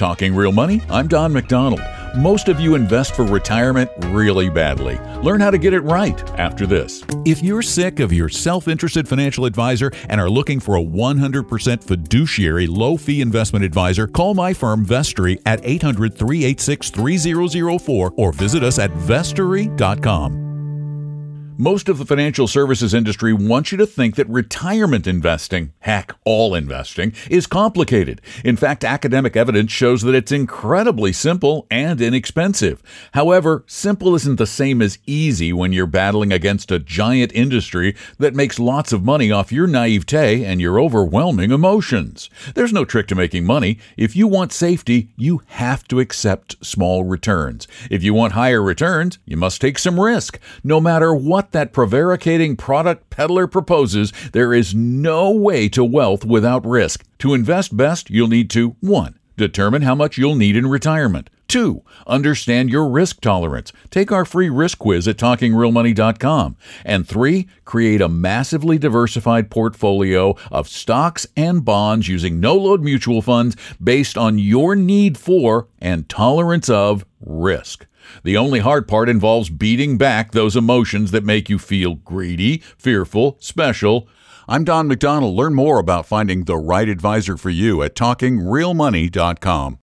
Talking Real Money, I'm Don McDonald. Most of you invest for retirement really badly. Learn how to get it right after this. If you're sick of your self interested financial advisor and are looking for a 100% fiduciary low fee investment advisor, call my firm Vestory at 800 386 3004 or visit us at vestory.com. Most of the financial services industry wants you to think that retirement investing, heck, all investing, is complicated. In fact, academic evidence shows that it's incredibly simple and inexpensive. However, simple isn't the same as easy when you're battling against a giant industry that makes lots of money off your naivete and your overwhelming emotions. There's no trick to making money. If you want safety, you have to accept small returns. If you want higher returns, you must take some risk. No matter what that prevaricating product peddler proposes, there is no way to wealth without risk. To invest best, you'll need to 1. Determine how much you'll need in retirement. 2. Understand your risk tolerance. Take our free risk quiz at talkingrealmoney.com. And 3. Create a massively diversified portfolio of stocks and bonds using no load mutual funds based on your need for and tolerance of risk. The only hard part involves beating back those emotions that make you feel greedy, fearful, special. I'm Don McDonald. Learn more about finding the right advisor for you at talkingrealmoney.com.